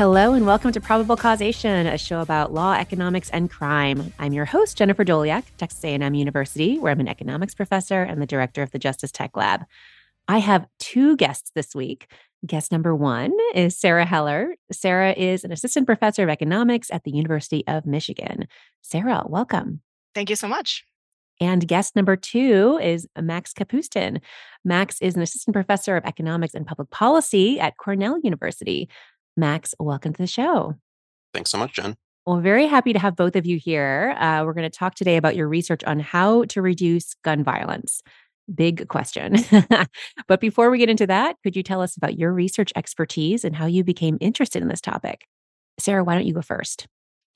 Hello, and welcome to Probable Causation, a show about law, economics, and crime. I'm your host, Jennifer Doleac, Texas A&M University, where I'm an economics professor and the director of the Justice Tech Lab. I have two guests this week. Guest number one is Sarah Heller. Sarah is an assistant professor of economics at the University of Michigan. Sarah, welcome. Thank you so much. And guest number two is Max Kapustin. Max is an assistant professor of economics and public policy at Cornell University. Max, welcome to the show. Thanks so much, Jen. Well, very happy to have both of you here. Uh, we're going to talk today about your research on how to reduce gun violence. Big question. but before we get into that, could you tell us about your research expertise and how you became interested in this topic? Sarah, why don't you go first?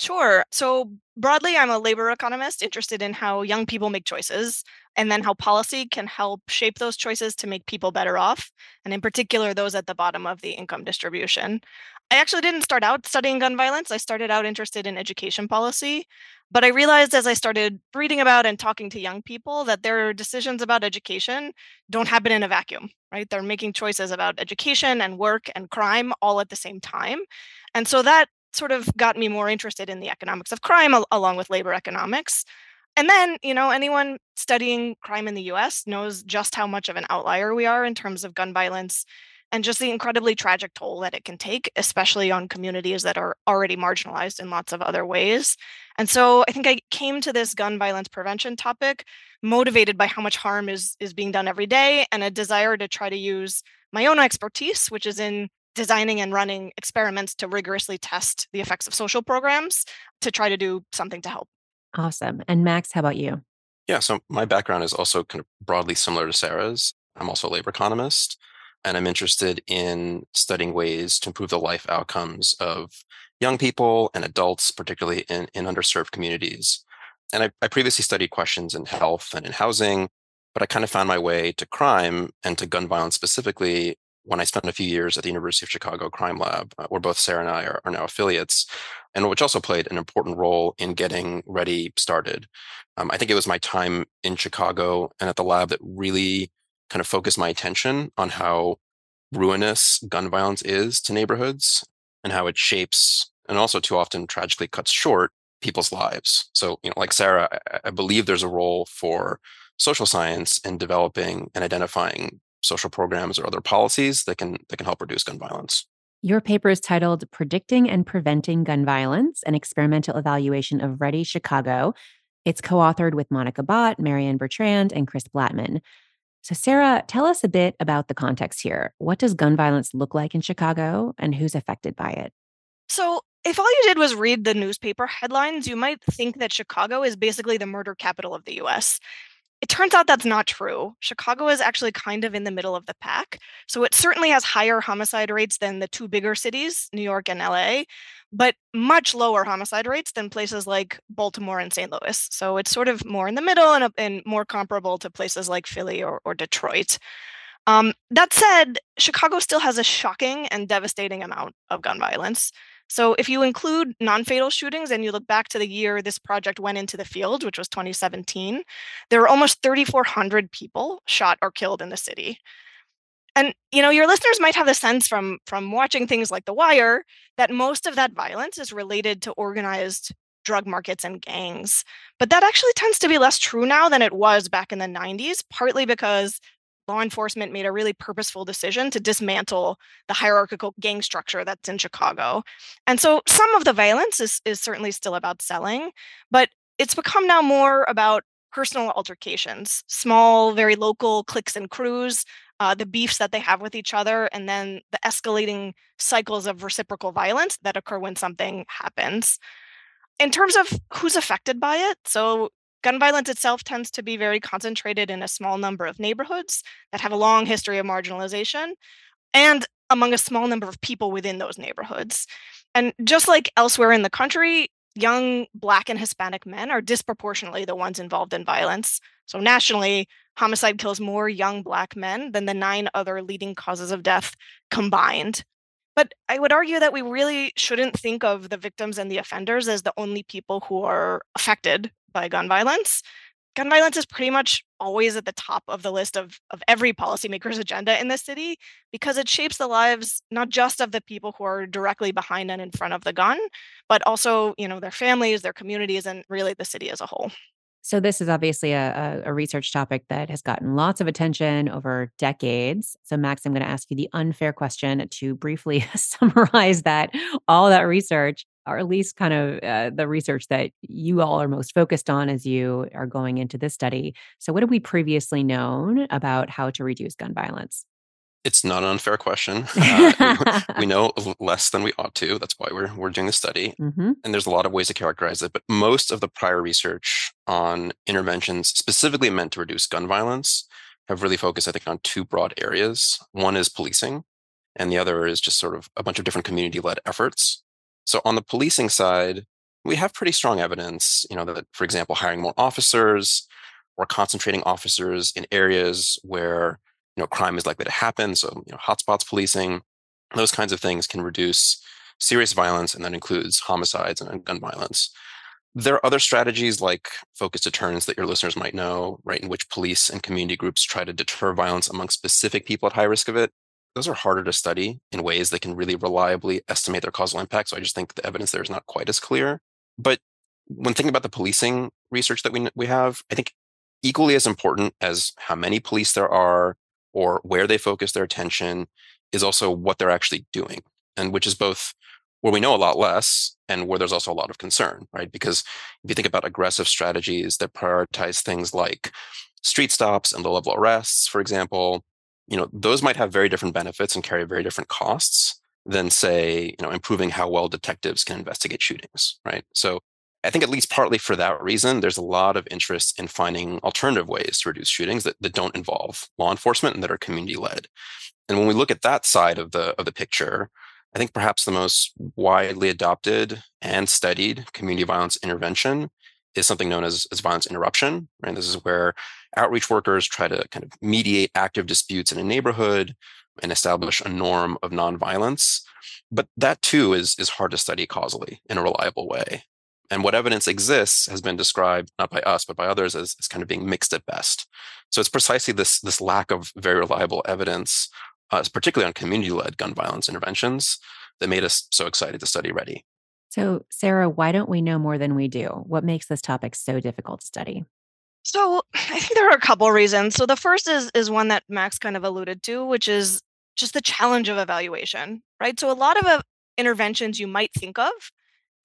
Sure. So, broadly, I'm a labor economist interested in how young people make choices and then how policy can help shape those choices to make people better off, and in particular, those at the bottom of the income distribution. I actually didn't start out studying gun violence. I started out interested in education policy, but I realized as I started reading about and talking to young people that their decisions about education don't happen in a vacuum, right? They're making choices about education and work and crime all at the same time. And so that sort of got me more interested in the economics of crime al- along with labor economics. And then, you know, anyone studying crime in the US knows just how much of an outlier we are in terms of gun violence and just the incredibly tragic toll that it can take, especially on communities that are already marginalized in lots of other ways. And so I think I came to this gun violence prevention topic motivated by how much harm is is being done every day and a desire to try to use my own expertise, which is in designing and running experiments to rigorously test the effects of social programs to try to do something to help. Awesome. And Max, how about you? Yeah, so my background is also kind of broadly similar to Sarah's. I'm also a labor economist, and I'm interested in studying ways to improve the life outcomes of young people and adults, particularly in, in underserved communities. And I, I previously studied questions in health and in housing, but I kind of found my way to crime and to gun violence specifically when I spent a few years at the University of Chicago Crime Lab, uh, where both Sarah and I are, are, now affiliates, and which also played an important role in getting READI started. Um, I think it was my time in Chicago and at the lab that really kind of focus my attention on how ruinous gun violence is to neighborhoods and how it shapes and also too often tragically cuts short people's lives. So, you know, like Sarah, I, believe there's a role for social science in developing and identifying social programs or other policies that can that can help reduce gun violence. Your paper is titled Predicting and Preventing Gun Violence, an experimental evaluation of READI Chicago. It's co authored with Monica Bhatt, Marianne Bertrand, and Chris Blattman. So, Sarah, tell us a bit about the context here. What does gun violence look like in Chicago and who's affected by it? So, if all you did was read the newspaper headlines, you might think that Chicago is basically the murder capital of the US. It turns out that's not true. Chicago is actually kind of in the middle of the pack. So it certainly has higher homicide rates than the two bigger cities, New York and LA, but much lower homicide rates than places like Baltimore and St. Louis. So it's sort of more in the middle and, and more comparable to places like Philly or, or Detroit. Um, that said, Chicago still has a shocking and devastating amount of gun violence. So if you include non-fatal shootings and you look back to the year this project went into the field, which was 2017, there were almost 3,400 people shot or killed in the city. And you know, your listeners might have the sense from from watching things like The Wire that most of that violence is related to organized drug markets and gangs. But that actually tends to be less true now than it was back in the 90s, partly because law enforcement made a really purposeful decision to dismantle the hierarchical gang structure that's in Chicago. And so some of the violence is, is certainly still about selling, but it's become now more about personal altercations, small, very local cliques and crews, uh, the beefs that they have with each other, and then the escalating cycles of reciprocal violence that occur when something happens. In terms of who's affected by it, so Gun violence itself tends to be very concentrated in a small number of neighborhoods that have a long history of marginalization and among a small number of people within those neighborhoods. And just like elsewhere in the country, young Black and Hispanic men are disproportionately the ones involved in violence. So, nationally, homicide kills more young Black men than the nine other leading causes of death combined. But I would argue that we really shouldn't think of the victims and the offenders as the only people who are affected by gun violence. gun violence is pretty much always at the top of the list of, of every policymaker's agenda in the city because it shapes the lives not just of the people who are directly behind and in front of the gun, but also, you know, their families, their communities, and really the city as a whole. So, this is obviously a, a, research topic that has gotten lots of attention over decades. So, Max, I'm going to ask you the unfair question to briefly summarize that, all that research, or at least kind of uh, the research that you all are most focused on as you are going into this study. So, what have we previously known about how to reduce gun violence? it's not an unfair question. Uh, we know less than we ought to. That's why we're we're doing the study. Mm-hmm. And there's a lot of ways to characterize it. But most of the prior research on interventions specifically meant to reduce gun violence have really focused, I think, on two broad areas. One is policing, and the other is just sort of a bunch of different community-led efforts. So on the policing side, we have pretty strong evidence, you know, that, for example, hiring more officers or concentrating officers in areas where you know crime is likely to happen so you know hotspots policing those kinds of things can reduce serious violence and that includes homicides and gun violence. There are other strategies like focused deterrence that your listeners might know right in which police and community groups try to deter violence among specific people at high risk of it those are harder to study in ways that can really reliably estimate their causal impact so i just think the evidence there is not quite as clear. But when thinking about the policing research that we, we have i think equally as important as how many police there are or where they focus their attention is also what they're actually doing and which is both where we know a lot less and where there's also a lot of concern right? Because if you think about aggressive strategies that prioritize things like street stops and low level arrests for example you know those might have very different benefits and carry very different costs than say you know improving how well detectives can investigate shootings right so I think at least partly for that reason, there's a lot of interest in finding alternative ways to reduce shootings that, that don't involve law enforcement and that are community led. And when we look at that side of the of the picture, I think perhaps the most widely adopted and studied community violence intervention is something known as, as violence interruption. Right? This is where outreach workers try to kind of mediate active disputes in a neighborhood and establish a norm of nonviolence. But that too is, is hard to study causally in a reliable way. And what evidence exists has been described not by us, but by others as, as kind of being mixed at best. So it's precisely this, this lack of very reliable evidence, uh, particularly on community led gun violence interventions, that made us so excited to study READI. So, Sarah, why don't we know more than we do? What makes this topic so difficult to study? So, I think there are a couple reasons. So, the first is is one that Max kind of alluded to, which is just the challenge of evaluation, right? So, a lot of uh, interventions you might think of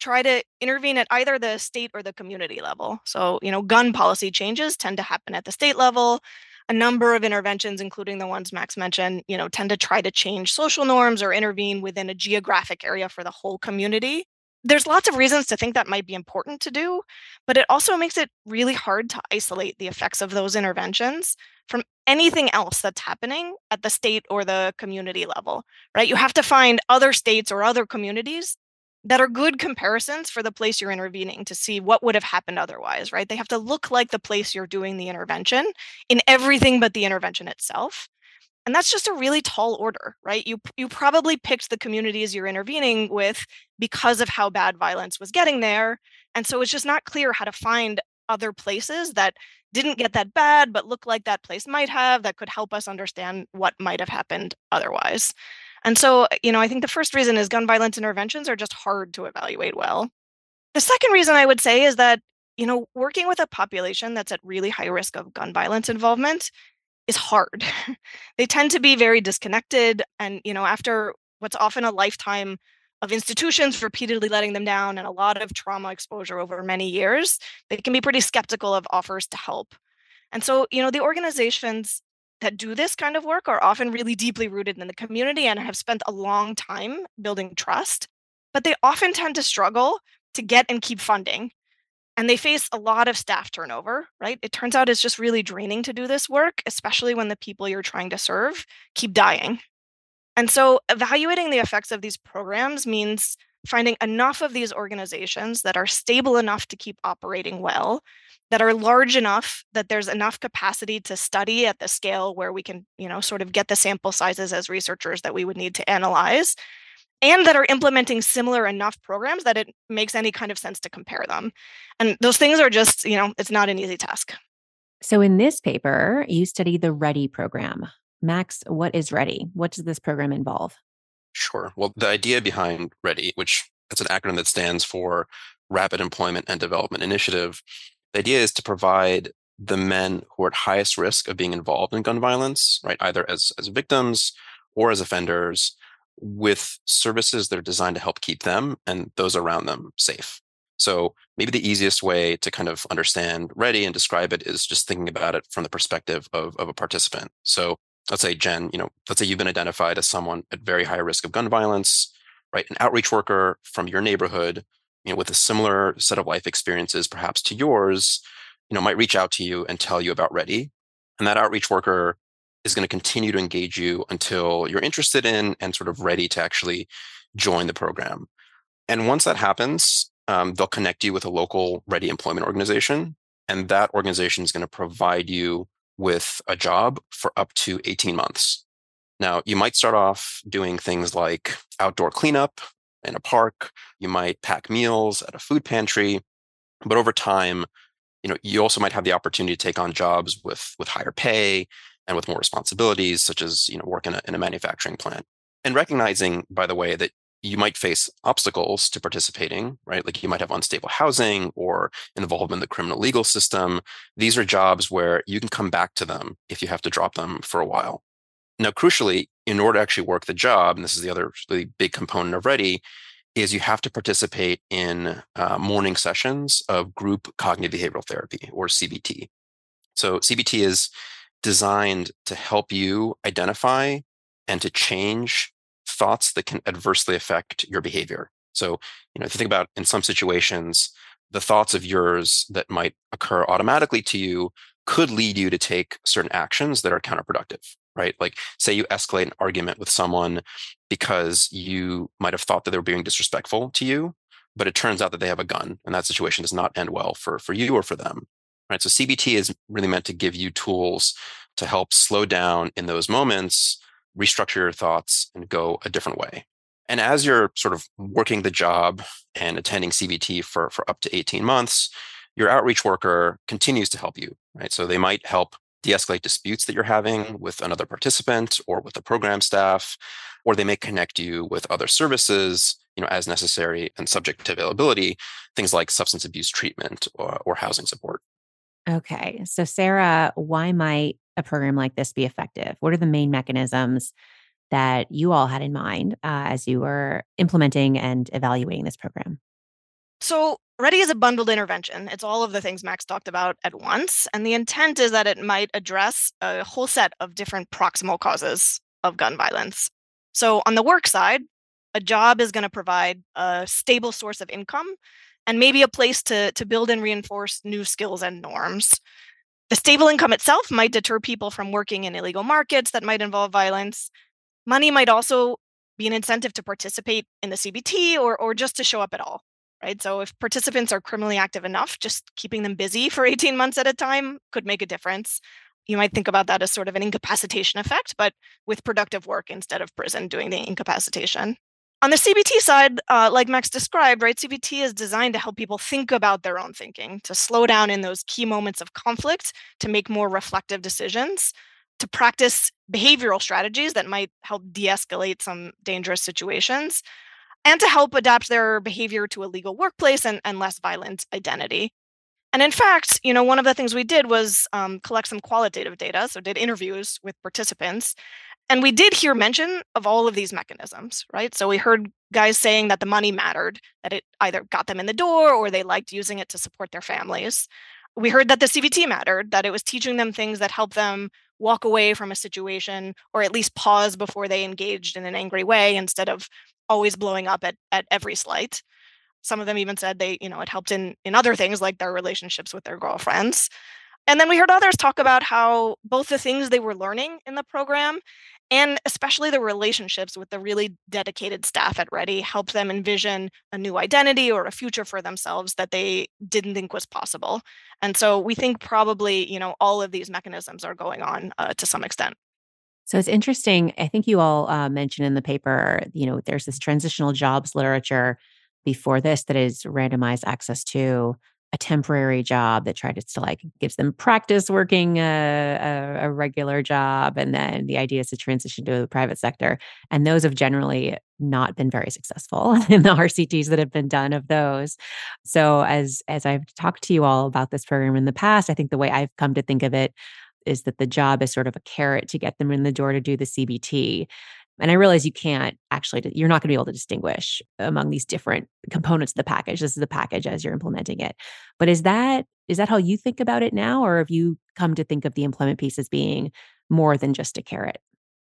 try to intervene at either the state or the community level. So, you know, gun policy changes tend to happen at the state level. A number of interventions, including the ones Max mentioned, you know, tend to try to change social norms or intervene within a geographic area for the whole community. There's lots of reasons to think that might be important to do, but it also makes it really hard to isolate the effects of those interventions from anything else that's happening at the state or the community level, right? You have to find other states or other communities that are good comparisons for the place you're intervening to see what would have happened otherwise, right? They have to look like the place you're doing the intervention in everything but the intervention itself. And that's just a really tall order, right? You you probably picked the communities you're intervening with because of how bad violence was getting there. And so it's just not clear how to find other places that didn't get that bad but look like that place might have that could help us understand what might have happened otherwise. And so, you know, I think the first reason is gun violence interventions are just hard to evaluate well. The second reason I would say is that, you know, working with a population that's at really high risk of gun violence involvement is hard. they tend to be very disconnected. And, you know, after what's often a lifetime of institutions repeatedly letting them down and a lot of trauma exposure over many years, they can be pretty skeptical of offers to help. And so, you know, the organizations that do this kind of work are often really deeply rooted in the community and have spent a long time building trust, but they often tend to struggle to get and keep funding. And they face a lot of staff turnover, right? It turns out it's just really draining to do this work, especially when the people you're trying to serve keep dying. And so, evaluating the effects of these programs means finding enough of these organizations that are stable enough to keep operating well that are large enough that there's enough capacity to study at the scale where we can you know sort of get the sample sizes as researchers that we would need to analyze and that are implementing similar enough programs that it makes any kind of sense to compare them and those things are just you know it's not an easy task So, in this paper, you study the READI program. Max, what is READI? What does this program involve? Sure. Well, the idea behind READI, which it's an acronym that stands for Rapid Employment and Development Initiative, the idea is to provide the men who are at highest risk of being involved in gun violence, right, either as, as victims or as offenders, with services that are designed to help keep them and those around them safe. So maybe the easiest way to kind of understand READI and describe it is just thinking about it from the perspective of, of a participant. So let's say Jen, you know, let's say you've been identified as someone at very high risk of gun violence, right? An outreach worker from your neighborhood, you know, with a similar set of life experiences perhaps to yours, you know, might reach out to you and tell you about READI. And that outreach worker is going to continue to engage you until you're interested in and sort of ready to actually join the program. And once that happens, um, they'll connect you with a local READI employment organization. And that organization is going to provide you with a job for up to 18 months. Now, you might start off doing things like outdoor cleanup in a park. You might pack meals at a food pantry. But over time, you know, you also might have the opportunity to take on jobs with with higher pay and with more responsibilities, such as you know, work in a, in a manufacturing plant. And recognizing, by the way, that you might face obstacles to participating, right? Like you might have unstable housing or involvement in the criminal legal system. These are jobs where you can come back to them if you have to drop them for a while. Now, crucially, in order to actually work the job, and this is the other really big component of READI, is you have to participate in uh, morning sessions of group cognitive behavioral therapy or CBT. So CBT is designed to help you identify and to change thoughts that can adversely affect your behavior. So, you know, if you think about in some situations, the thoughts of yours that might occur automatically to you could lead you to take certain actions that are counterproductive, right? Like, say you escalate an argument with someone because you might have thought that they were being disrespectful to you, but it turns out that they have a gun, and that situation does not end well for for you or for them, right? So CBT is really meant to give you tools to help slow down in those moments restructure your thoughts and go a different way. And as you're sort of working the job and attending CBT for, for up to 18 months, your outreach worker continues to help you, right? So they might help de-escalate disputes that you're having with another participant or with the program staff, or they may connect you with other services, you know, as necessary and subject to availability, things like substance abuse treatment or, or housing support. Okay. So Sarah, why might a program like this be effective? What are the main mechanisms that you all had in mind uh, as you were implementing and evaluating this program? So, READI is a bundled intervention. It's all of the things Max talked about at once. And the intent is that it might address a whole set of different proximal causes of gun violence. So, on the work side, a job is going to provide a stable source of income and maybe a place to, to build and reinforce new skills and norms. The stable income itself might deter people from working in illegal markets that might involve violence. Money might also be an incentive to participate in the CBT or, or just to show up at all, right? So if participants are criminally active enough, just keeping them busy for 18 months at a time could make a difference. You might think about that as sort of an incapacitation effect, but with productive work instead of prison doing the incapacitation. On the CBT side, uh, like Max described, right, CBT is designed to help people think about their own thinking, to slow down in those key moments of conflict, to make more reflective decisions, to practice behavioral strategies that might help de escalate some dangerous situations, and to help adapt their behavior to a legal workplace and, and less violent identity. And in fact, you know, one of the things we did was um, collect some qualitative data. So did interviews with participants and we did hear mention of all of these mechanisms, right? So we heard guys saying that the money mattered, that it either got them in the door or they liked using it to support their families. We heard that the CBT mattered, that it was teaching them things that helped them walk away from a situation or at least pause before they engaged in an angry way instead of always blowing up at, at every slight. Some of them even said they, you know, it helped in in other things like their relationships with their girlfriends. And then we heard others talk about how both the things they were learning in the program and especially the relationships with the really dedicated staff at READI help them envision a new identity or a future for themselves that they didn't think was possible. And so we think probably, you know, all of these mechanisms are going on uh, to some extent. So it's interesting. I think you all uh, mentioned in the paper, you know, there's this transitional jobs literature before this that is randomized access to a temporary job that tries to like gives them practice working a, a, a, regular job and then the idea is to transition to the private sector and those have generally not been very successful in the rcts that have been done of those. So as as i've talked to you all about this program in the past i think the way i've come to think of it is that the job is sort of a carrot to get them in the door to do the cbt and I realize you can't actually, you're not going to be able to distinguish among these different components of the package. This is the package as you're implementing it. But is that is that how you think about it now, or have you come to think of the employment piece as being more than just a carrot?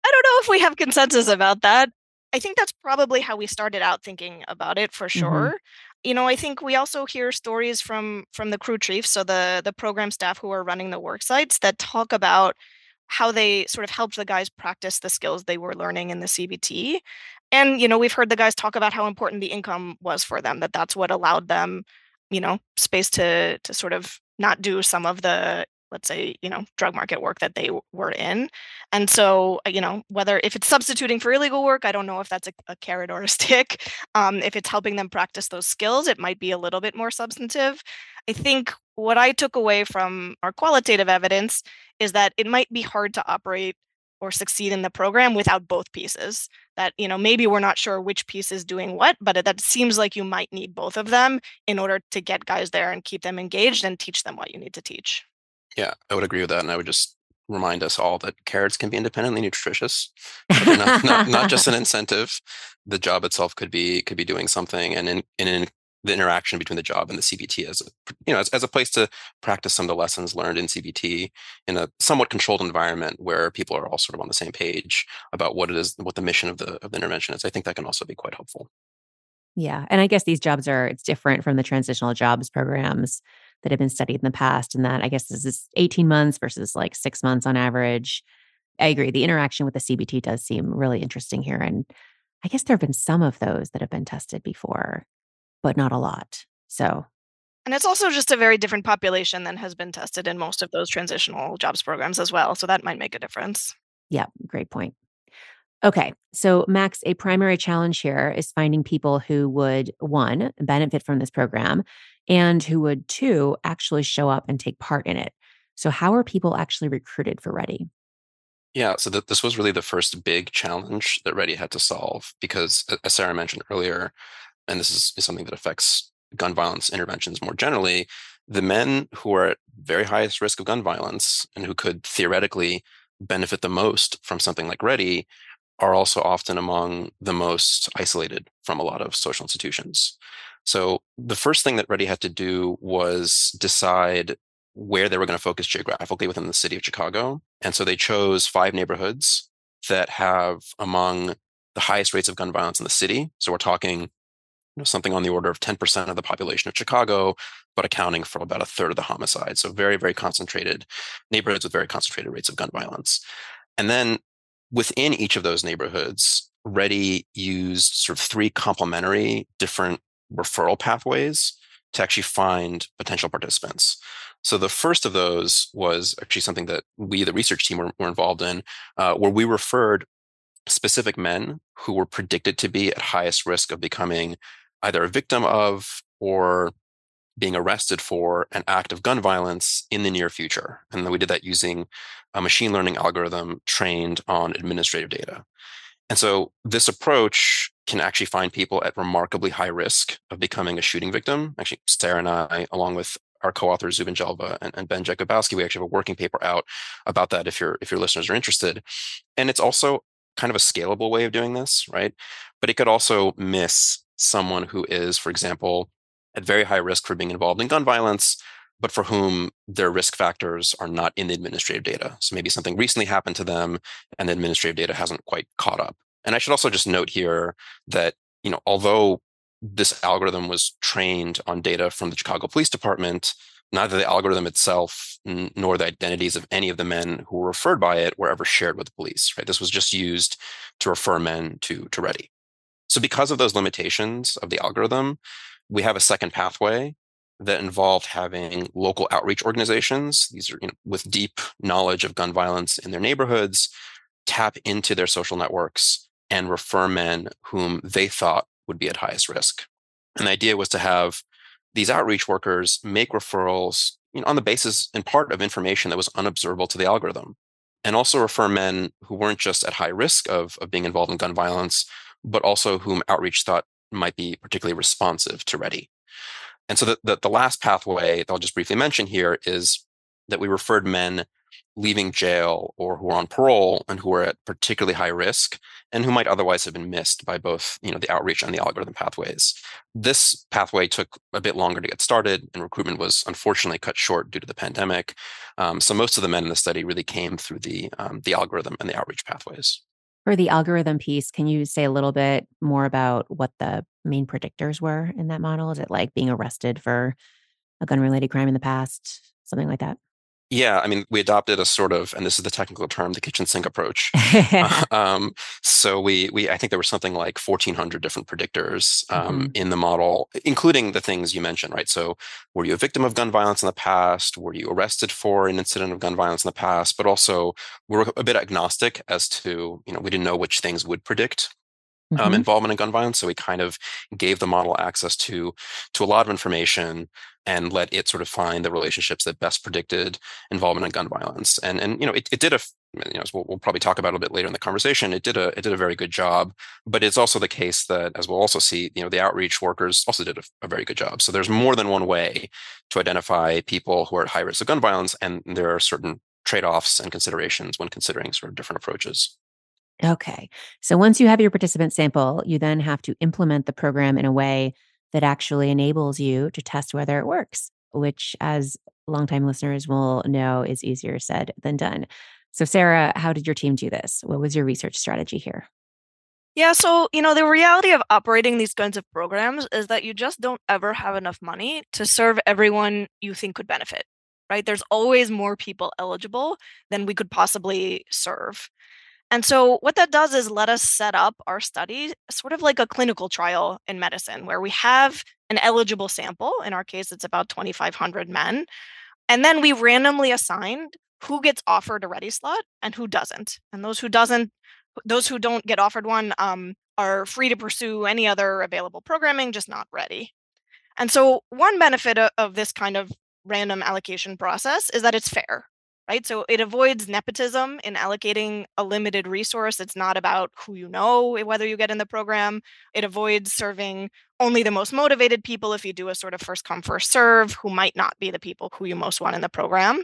I don't know if we have consensus about that. I think that's probably how we started out thinking about it for mm-hmm. sure. Mm-hmm. You know, I think we also hear stories from from the crew chiefs, so the the program staff who are running the work sites that talk about how they sort of helped the guys practice the skills they were learning in the CBT. And you know, we've heard the guys talk about how important the income was for them, that that's what allowed them, you know, space to to sort of not do some of the let's say you know drug market work that they were in. And so uh, you know whether if it's substituting for illegal work i don't know if that's a, a carrot or a stick. Um, if it's helping them practice those skills it might be a little bit more substantive. I think what i took away from our qualitative evidence is that it might be hard to operate or succeed in the program without both pieces that you know maybe we're not sure which piece is doing what but that seems like you might need both of them in order to get guys there and keep them engaged and teach them what you need to teach yeah, I would agree with that. And I would just remind us all that carrots can be independently nutritious. Not, not, not, just an incentive. The job itself could be could be doing something, and in, in the interaction between the job and the CBT as a, you know as, as a place to practice some of the lessons learned in CBT in a somewhat controlled environment where people are all sort of on the same page about what it is, what the mission of the of the intervention is. I think that can also be quite helpful. Yeah, and I guess these jobs are it's different from the transitional jobs programs that have been studied in the past. And that I guess this is 18 months versus like six months on average. I agree. The interaction with the CBT does seem really interesting here. And I guess there have been some of those that have been tested before, but not a lot. So and it's also just a very different population than has been tested in most of those transitional jobs programs as well. So that might make a difference. Yeah, great point. Okay. So, Max, a primary challenge here is finding people who would, one, benefit from this program and who would, two, actually show up and take part in it. So, how are people actually recruited for READI? Yeah, so th- this was really the first big challenge that READI had to solve because, as Sarah mentioned earlier, and this is, is something that affects gun violence interventions more generally, the men who are at very highest risk of gun violence and who could theoretically benefit the most from something like READI are also often among the most isolated from a lot of social institutions. So the first thing that READI had to do was decide where they were going to focus geographically within the city of Chicago. And so they chose five neighborhoods that have among the highest rates of gun violence in the city. So we're talking you know, something on the order of 10% of the population of Chicago, but accounting for about a third of the homicides. So very, very concentrated neighborhoods with very concentrated rates of gun violence. And then within each of those neighborhoods, READI used sort of three complementary different referral pathways to actually find potential participants. So the first of those was actually something that we, the research team, were, were involved in, uh, where we referred specific men who were predicted to be at highest risk of becoming either a victim of or being arrested for an act of gun violence in the near future. And we did that using a machine learning algorithm trained on administrative data. And so this approach can actually find people at remarkably high risk of becoming a shooting victim. Actually, Sarah and I, along with our co-authors Zubin Jelveh and, and Ben Jakubowski, we actually have a working paper out about that if your if your listeners are interested. And it's also kind of a scalable way of doing this, right? But it could also miss someone who is, for example, at very high risk for being involved in gun violence, but for whom their risk factors are not in the administrative data. So maybe something recently happened to them and the administrative data hasn't quite caught up. And I should also just note here that, you know, although this algorithm was trained on data from the Chicago Police Department, neither the algorithm itself nor the identities of any of the men who were referred by it were ever shared with the police, right? This was just used to refer men to, to READI. So because of those limitations of the algorithm, we have a second pathway that involved having local outreach organizations. These are you know, with deep knowledge of gun violence in their neighborhoods tap into their social networks and refer men whom they thought would be at highest risk. And the idea was to have these outreach workers make referrals you know, on the basis in part of information that was unobservable to the algorithm and also refer men who weren't just at high risk of, of being involved in gun violence, but also whom outreach thought might be particularly responsive to READI. And so the, the, the last pathway that I'll just briefly mention here is that we referred men leaving jail or who are on parole and who are at particularly high risk and who might otherwise have been missed by both you know the outreach and the algorithm pathways. This pathway took a bit longer to get started and recruitment was unfortunately cut short due to the pandemic. Um, so most of the men in the study really came through the um, the algorithm and the outreach pathways for the algorithm piece can you say a little bit more about what the main predictors were in that model? Is it like being arrested for a gun related crime in the past something like that yeah, I mean, we adopted a sort of, and this is the technical term, the kitchen sink approach. um, so we, we, I think there were something like 1,400 different predictors um, mm-hmm. in the model, including the things you mentioned, right? So, were you a victim of gun violence in the past? Were you arrested for an incident of gun violence in the past? But also, we're a bit agnostic as to, you know, we didn't know which things would predict um, mm-hmm. involvement in gun violence. So we kind of gave the model access to to a lot of information and let it sort of find the relationships that best predicted involvement in gun violence. And and you know, it, it did a you know, we'll, we'll, probably talk about a bit later in the conversation. It did a it did a very good job, but it's also the case that, as we'll also see, you know, the outreach workers also did a, a very good job. So there's more than one way to identify people who are at high risk of gun violence, and there are certain trade-offs and considerations when considering sort of different approaches. Okay. So once you have your participant sample, you then have to implement the program in a way that actually enables you to test whether it works, which, as longtime listeners will know, is easier said than done. So, Sarah, how did your team do this? What was your research strategy here? Yeah, so, you know, the reality of operating these kinds of programs is that you just don't ever have enough money to serve everyone you think could benefit, right? There's always more people eligible than we could possibly serve. And so, what that does is let us set up our study sort of like a clinical trial in medicine, where we have an eligible sample. In our case, it's about 2,500 men. And then we randomly assign who gets offered a READI slot and who doesn't. And those who doesn't, those who don't get offered one, um, are free to pursue any other available programming, just not READI. And so, one benefit of, of this kind of random allocation process is that it's fair, right? So it avoids nepotism in allocating a limited resource. It's not about who you know, eh, whether you get in the program. It avoids serving only the most motivated people if you do a sort of first come, first serve, who might not be the people who you most want in the program.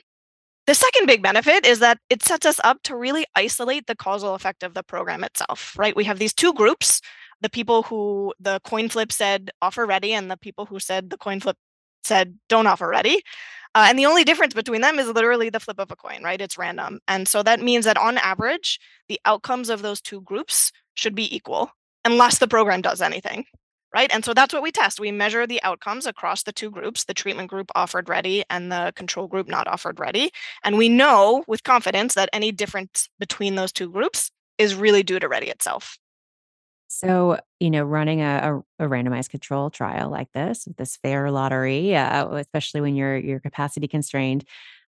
The second big benefit is that it sets us up to really isolate the causal effect of the program itself, right? We have these two groups the people who the coin flip said offer READI and the people who said the coin flip said don't offer READI. Uh, and the only difference between them is literally the flip of a coin, right? It's random. And so that means that on average, the outcomes of those two groups should be equal unless the program does anything, right? And so that's what we test. We measure the outcomes across the two groups, the treatment group offered READI and the control group not offered READI. And we know with confidence that any difference between those two groups is really due to READI itself. So, you know, running a, a, a, randomized control trial like this, this fair lottery, uh, especially when you're you're capacity constrained,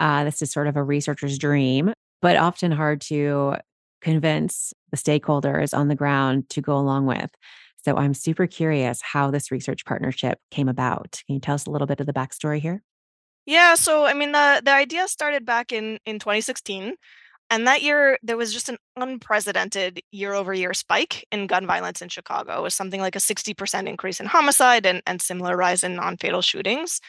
uh, this is sort of a researcher's dream, but often hard to convince the stakeholders on the ground to go along with. So, I'm super curious how this research partnership came about. Can you tell us a little bit of the backstory here? Yeah, so I mean the the idea started back in in 2016 and that year, there was just an unprecedented year over year spike in gun violence in Chicago. It was something like a 60% increase in homicide and, and similar rise in non fatal shootings.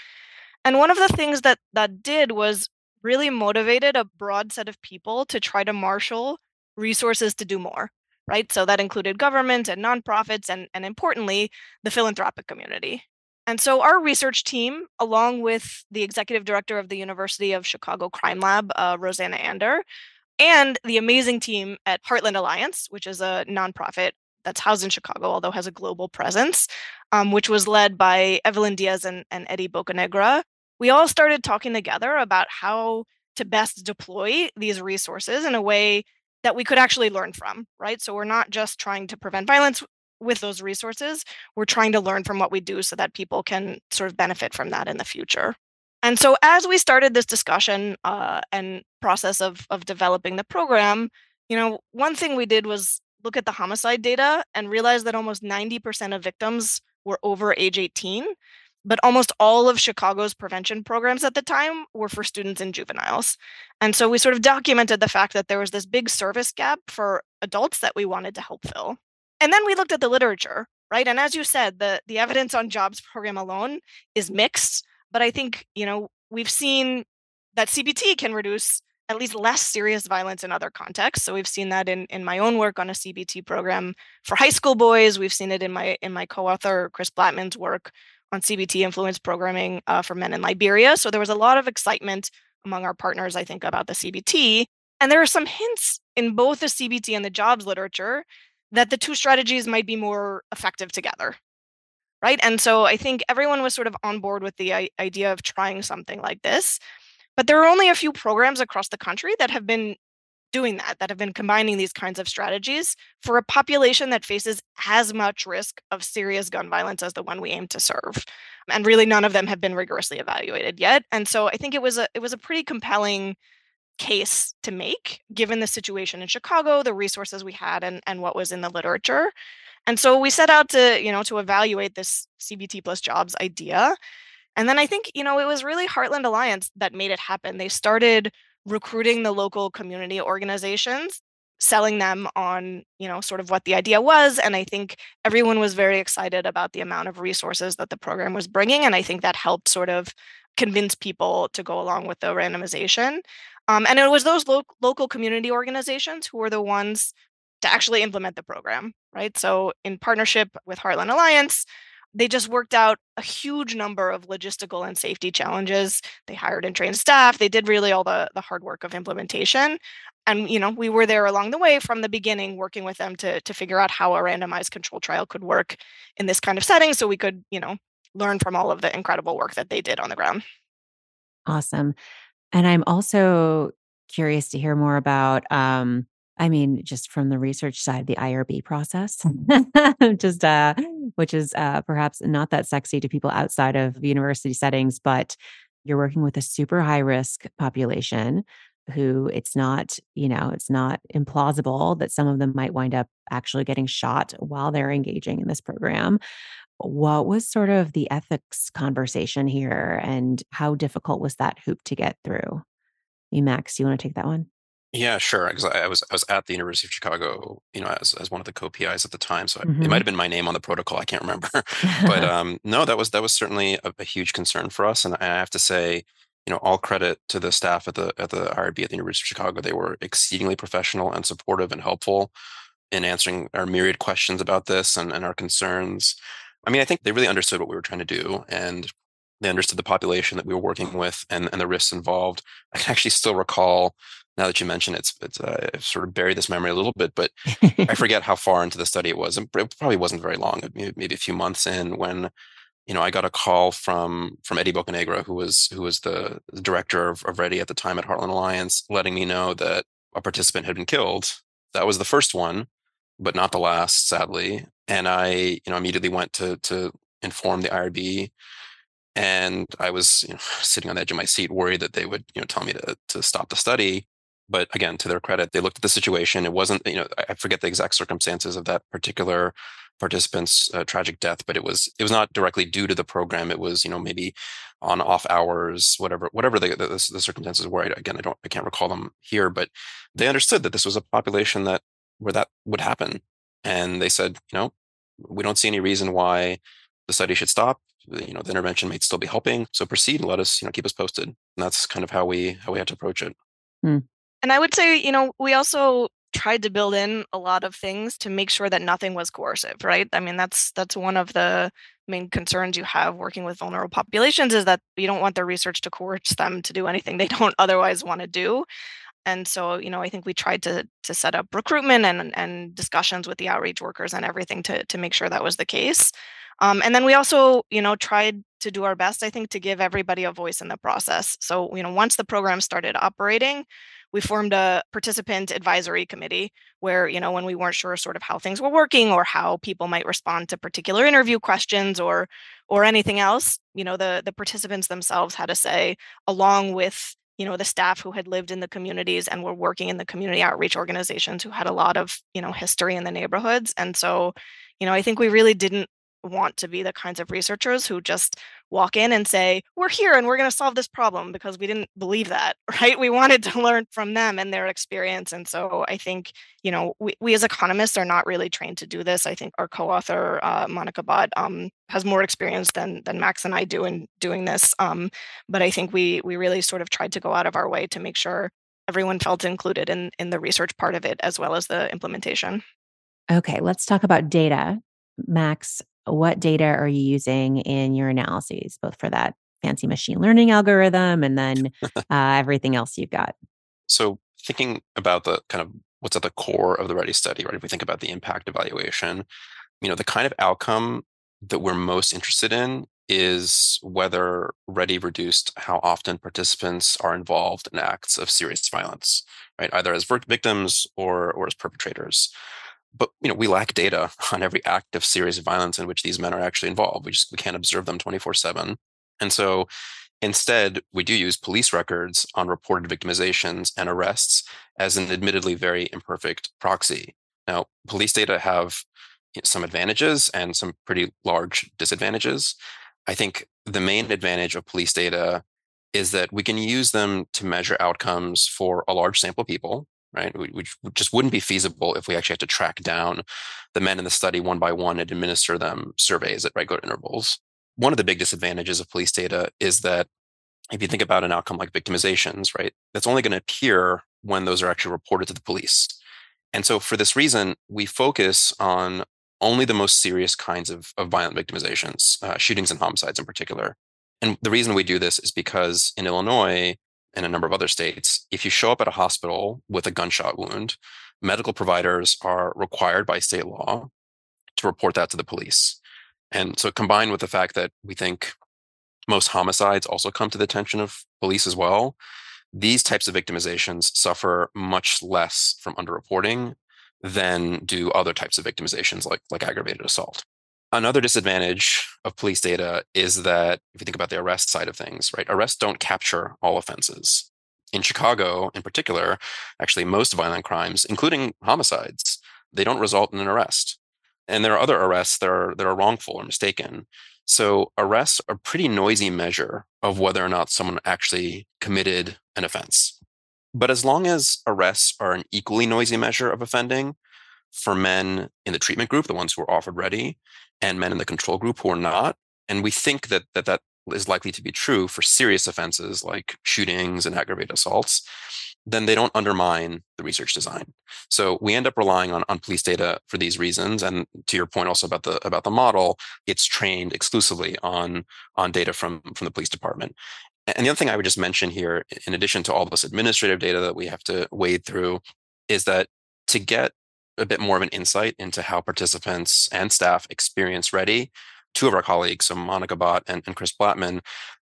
And one of the things that that did was really motivated a broad set of people to try to marshal resources to do more, right? So that included government and nonprofits and, and importantly, the philanthropic community. And so our research team, along with the executive director of the University of Chicago Crime Lab, uh, Roseanna Ander, and the amazing team at Heartland Alliance, which is a nonprofit that's housed in Chicago, although has a global presence, um, which was led by Evelyn Diaz and, and Eddie Bocanegra. We all started talking together about how to best deploy these resources in a way that we could actually learn from, right? So we're not just trying to prevent violence with those resources, we're trying to learn from what we do so that people can sort of benefit from that in the future. And so, as we started this discussion uh, and process of of developing the program, you know, one thing we did was look at the homicide data and realize that almost 90% of victims were over age 18. but almost all of Chicago's prevention programs at the time were for students and juveniles. And so we sort of documented the fact that there was this big service gap for adults that we wanted to help fill. And then we looked at the literature, right? And as you said, the the evidence on jobs program alone is mixed, but I think, you know, we've seen that CBT can reduce at least less serious violence in other contexts. So we've seen that in, in my own work on a CBT program for high school boys. We've seen it in my in my co-author Chris Blattman's work on CBT influence programming uh, for men in Liberia. So there was a lot of excitement among our partners, I think, about the CBT. And there are some hints in both the CBT and the jobs literature that the two strategies might be more effective together. Right. And so I think everyone was sort of on board with the idea of trying something like this. But there are only a few programs across the country that have been doing that, that have been combining these kinds of strategies for a population that faces as much risk of serious gun violence as the one we aim to serve. And really none of them have been rigorously evaluated yet. And so I think it was a it was a pretty compelling case to make given the situation in Chicago, the resources we had and, and what was in the literature. And so we set out to, you know, to evaluate this CBT plus jobs idea and then I think, you know, it was really Heartland Alliance that made it happen. They started recruiting the local community organizations, selling them on, you know, sort of what the idea was. And I think everyone was very excited about the amount of resources that the program was bringing. And I think that helped sort of convince people to go along with the randomization. Um, and it was those lo- local community organizations who were the ones to actually implement the program, right? So, in partnership with Heartland Alliance, they just worked out a huge number of logistical and safety challenges. They hired and trained staff. They did really all the, the hard work of implementation. And you know, we were there along the way from the beginning, working with them to, to figure out how a randomized control trial could work in this kind of setting so we could, you know, learn from all of the incredible work that they did on the ground. Awesome. And I'm also curious to hear more about um, I mean, just from the research side, the IRB process, just uh, which is uh, perhaps not that sexy to people outside of university settings, but you're working with a super high risk population who it's not, you know, it's not implausible that some of them might wind up actually getting shot while they're engaging in this program. What was sort of the ethics conversation here, and how difficult was that hoop to get through? You, Max, do you want to take that one? Yeah, sure. Because I, was I was at the University of Chicago, you know, as as one of the co-PIs at the time. So it might Mhm. have been my name on the protocol. I can't remember. But um, no, that was that was certainly a, a huge concern for us. And I have to say, you know, all credit to the staff at the at the IRB at the University of Chicago. They were exceedingly professional and supportive and helpful in answering our myriad questions about this and, and our concerns. I mean, I think they really understood what we were trying to do and they understood the population that we were working with and, and the risks involved. I can actually still recall now that you mention it, it's, it's uh, I've sort of buried this memory a little bit, but I forget how far into the study it was. It probably wasn't very long, maybe a few months in when you know, I got a call from from Eddie Bocanegra, who was who was the, director of, of READI at the time at Heartland Alliance, letting me know that a participant had been killed. That was the first one, but not the last, sadly. And I, you know, immediately went to to inform the IRB and I was you know, sitting on the edge of my seat, worried that they would you know tell me to to stop the study. But again, to their credit, they looked at the situation. It wasn't you know I forget the exact circumstances of that particular participant's uh, tragic death, but it was it was not directly due to the program. It was you know maybe on off hours, whatever whatever the, the, the circumstances were. Again, I don't I can't recall them here, but they understood that this was a population that where that would happen, and they said you know we don't see any reason why the study should stop you know the intervention may still be helping so proceed and let us you know keep us posted and that's kind of how we how we had to approach it hmm. And i would say you know we also tried to build in a lot of things to make sure that nothing was coercive right? I mean that's that's one of the main concerns you have working with vulnerable populations is that you don't want their research to coerce them to do anything they don't otherwise want to do. And so you know i think we tried to to set up recruitment and and discussions with the outreach workers and everything to to make sure that was the case. Um, and then we also, you know, tried to do our best, I think, to give everybody a voice in the process. So, you know, once the program started operating, we formed a participant advisory committee where, you know, when we weren't sure sort of how things were working or how people might respond to particular interview questions or or anything else, you know, the the participants themselves had a say, along with you know the staff who had lived in the communities and were working in the community outreach organizations who had a lot of you know history in the neighborhoods and so you know i think we really didn't want to be the kinds of researchers who just walk in and say, We're here and we're going to solve this problem because we didn't believe that, right? We wanted to learn from them and their experience. And so I think, you know, we, we as economists are not really trained to do this. I think our co author, uh, Monica Bhatt, um, has more experience than, than Max and I do in doing this. Um, but I think we, we really sort of tried to go out of our way to make sure everyone felt included in, in the research part of it as well as the implementation. Okay, let's talk about data. Max, what data are you using in your analyses, both for that fancy machine learning algorithm and then uh, everything else you've got? So, thinking about the kind of what's at the core of the READI study, right? If we think about the impact evaluation, you know, the kind of outcome that we're most interested in is whether READI reduced how often participants are involved in acts of serious violence, right? Either as victims or or as perpetrators but you know we lack data on every act of serious violence in which these men are actually involved. We just we can't observe them 24 7 and so instead we do use police records on reported victimizations and arrests as an admittedly very imperfect proxy. Now police data have some advantages and some pretty large disadvantages. I think the main advantage of police data is that we can use them to measure outcomes for a large sample of people right? Which just wouldn't be feasible if we actually had to track down the men in the study one by one and administer them surveys at regular intervals. One of the big disadvantages of police data is that if you think about an outcome like victimizations, right, that's only going to appear when those are actually reported to the police. And so for this reason, we focus on only the most serious kinds of, of violent victimizations, uh, shootings and homicides in particular. And the reason we do this is because in Illinois, in a number of other states, if you show up at a hospital with a gunshot wound, medical providers are required by state law to report that to the police. And so, combined with the fact that we think most homicides also come to the attention of police as well, these types of victimizations suffer much less from underreporting than do other types of victimizations like, like aggravated assault. Another disadvantage of police data is that if you think about the arrest side of things, right, arrests don't capture all offenses. In Chicago, in particular, actually, most violent crimes, including homicides, they don't result in an arrest. And there are other arrests that are, that are wrongful or mistaken. So arrests are a pretty noisy measure of whether or not someone actually committed an offense. But as long as arrests are an equally noisy measure of offending for men in the treatment group, the ones who are offered READI, and men in the control group who are not. And we think that that, that is likely to be true for serious offenses like shootings and aggravated assaults, then they don't undermine the research design. So we end up relying on, on police data for these reasons. And to your point also about the about the model, it's trained exclusively on, on data from, from the police department. And the other thing I would just mention here, in addition to all this administrative data that we have to wade through, is that to get a bit more of an insight into how participants and staff experience READI. Two of our colleagues, so Monica Bhatt and, and Chris Blattman,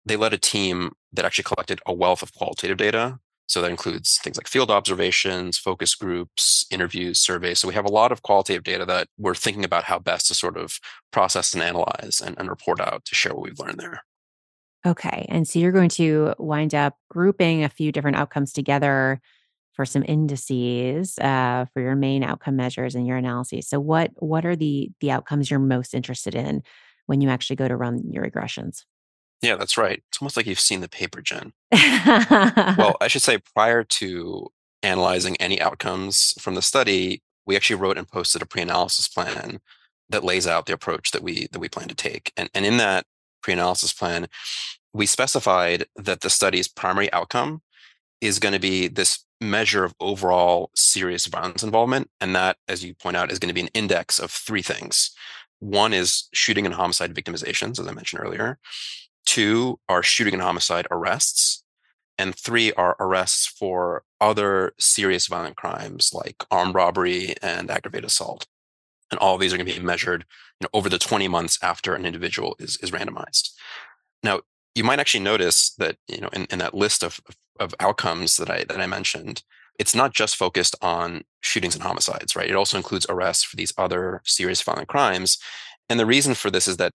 they led a team that actually collected a wealth of qualitative data. So that includes things like field observations, focus groups, interviews, surveys. So we have a lot of qualitative data that we're thinking about how best to sort of process and analyze and, and report out to share what we've learned there. Okay. And so you're going to wind up grouping a few different outcomes together for some indices uh, for your main outcome measures in your analyses. So what what are the the outcomes you're most interested in when you actually go to run your regressions? Yeah, that's right. It's almost like you've seen the paper, Jen. well, I should say prior to analyzing any outcomes from the study, we actually wrote and posted a pre-analysis plan that lays out the approach that we that we plan to take. And, and in that pre-analysis plan, we specified that the study's primary outcome is going to be this measure of overall serious violence involvement. And that, as you point out, is going to be an index of three things. One is shooting and homicide victimizations, as I mentioned earlier. Two are shooting and homicide arrests. And three are arrests for other serious violent crimes like armed robbery and aggravated assault. And all these are going to be measured you know, over the 20 months after an individual is, is randomized. Now, you might actually notice that you know in, in that list of outcomes that I that I mentioned, it's not just focused on shootings and homicides, right? It also includes arrests for these other serious violent crimes. And the reason for this is that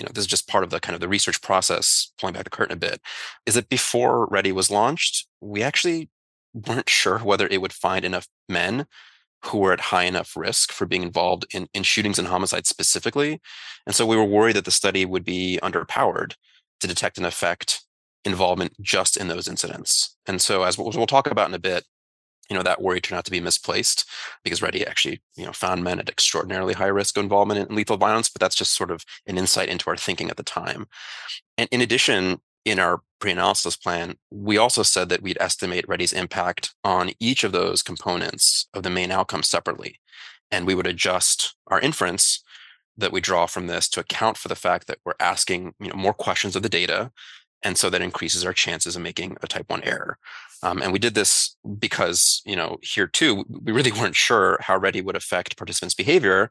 you know this is just part of the kind of the research process pulling back the curtain a bit is that before READI was launched we actually weren't sure whether it would find enough men who were at high enough risk for being involved in, in shootings and homicides specifically and so we were worried that the study would be underpowered to detect an affect involvement just in those incidents. And so, as we'll, talk about in a bit, you know that worry turned out to be misplaced because READI actually you know found men at extraordinarily high risk of involvement in lethal violence, but that's just sort of an insight into our thinking at the time. And in addition, in our pre-analysis plan, we also said that we'd estimate READI's impact on each of those components of the main outcome separately, and we would adjust our inference that we draw from this to account for the fact that we're asking you know, more questions of the data and so that increases our chances of making a type 1 error. Um, and we did this because you know here too we really weren't sure how READI would affect participants behavior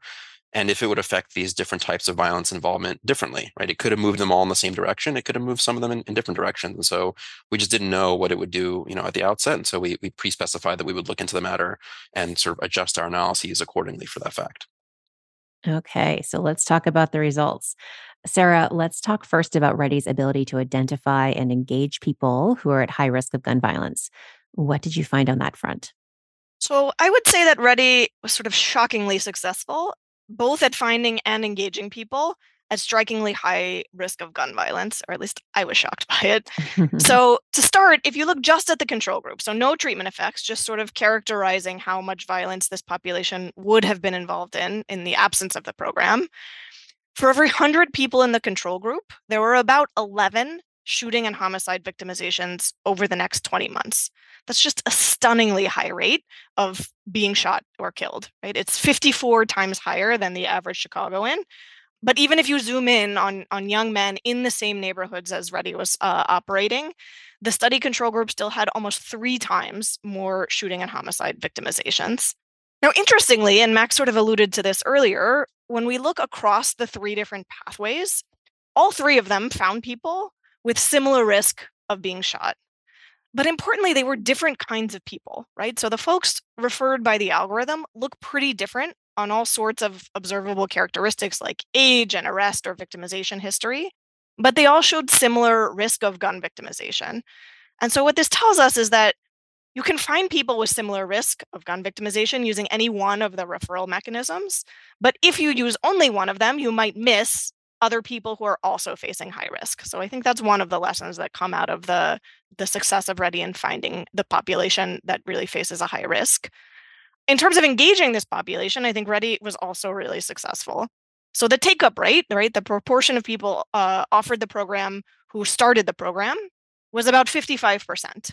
and if it would affect these different types of violence involvement differently right? It could have moved them all in the same direction it could have moved some of them in, in different directions and so we just didn't know what it would do you know at the outset and so we, we pre-specified that we would look into the matter and sort of adjust our analyses accordingly for that fact. Okay, so let's talk about the results. Sarah, let's talk first about READI's ability to identify and engage people who are at high risk of gun violence. What did you find on that front? So, I would say that READI was sort of shockingly successful, both at finding and engaging people at strikingly high risk of gun violence, or at least I was shocked by it. so, to start, if you look just at the control group, so no treatment effects, just sort of characterizing how much violence this population would have been involved in in the absence of the program, for every 100 people in the control group, there were about 11 shooting and homicide victimizations over the next 20 months. That's just a stunningly high rate of being shot or killed, right? It's 54 times higher than the average Chicagoan. But even if you zoom in on, on young men in the same neighborhoods as READI was uh, operating, the study control group still had almost three times more shooting and homicide victimizations. Now, interestingly, and Max sort of alluded to this earlier, when we look across the three different pathways, all three of them found people with similar risk of being shot. But importantly, they were different kinds of people, right? So the folks referred by the algorithm look pretty different on all sorts of observable characteristics like age and arrest or victimization history, but they all showed similar risk of gun victimization. And so what this tells us is that you can find people with similar risk of gun victimization using any one of the referral mechanisms. But if you use only one of them, you might miss other people who are also facing high risk. So I think that's one of the lessons that come out of the, the success of READI in finding the population that really faces a high risk. In terms of engaging this population, I think READI was also really successful. So the take up rate, right, the proportion of people uh, offered the program who started the program was about 55%.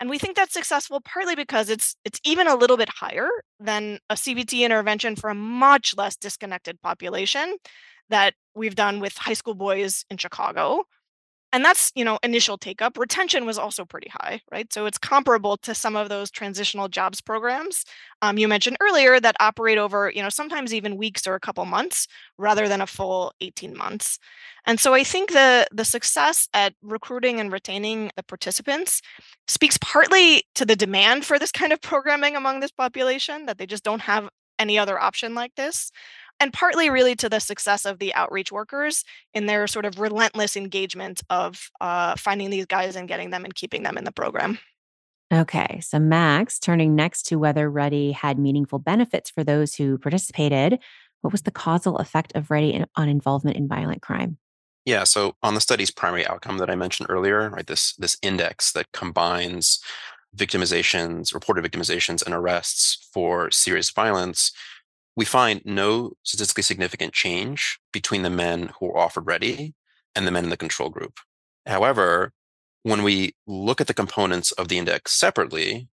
And we think that's successful partly because it's it's even a little bit higher than a CBT intervention for a much less disconnected population that we've done with high school boys in Chicago, and that's you know initial take up. Retention was also pretty high right? So it's comparable to some of those transitional jobs programs. Um, you mentioned earlier that operate over you know sometimes even weeks or a couple months rather than a full 18 months. And so i think the the success at recruiting and retaining the participants speaks partly to the demand for this kind of programming among this population that they just don't have any other option like this and partly really to the success of the outreach workers in their sort of relentless engagement of uh, finding these guys and getting them and keeping them in the program. Okay, so Max, turning next to whether READI had meaningful benefits for those who participated, what was the causal effect of READI on involvement in violent crime? Yeah, so on the study's primary outcome that I mentioned earlier, right, this this index that combines victimizations, reported victimizations, and arrests for serious violence, we find no statistically significant change between the men who were offered READI and the men in the control group. However, when we look at the components of the index separately,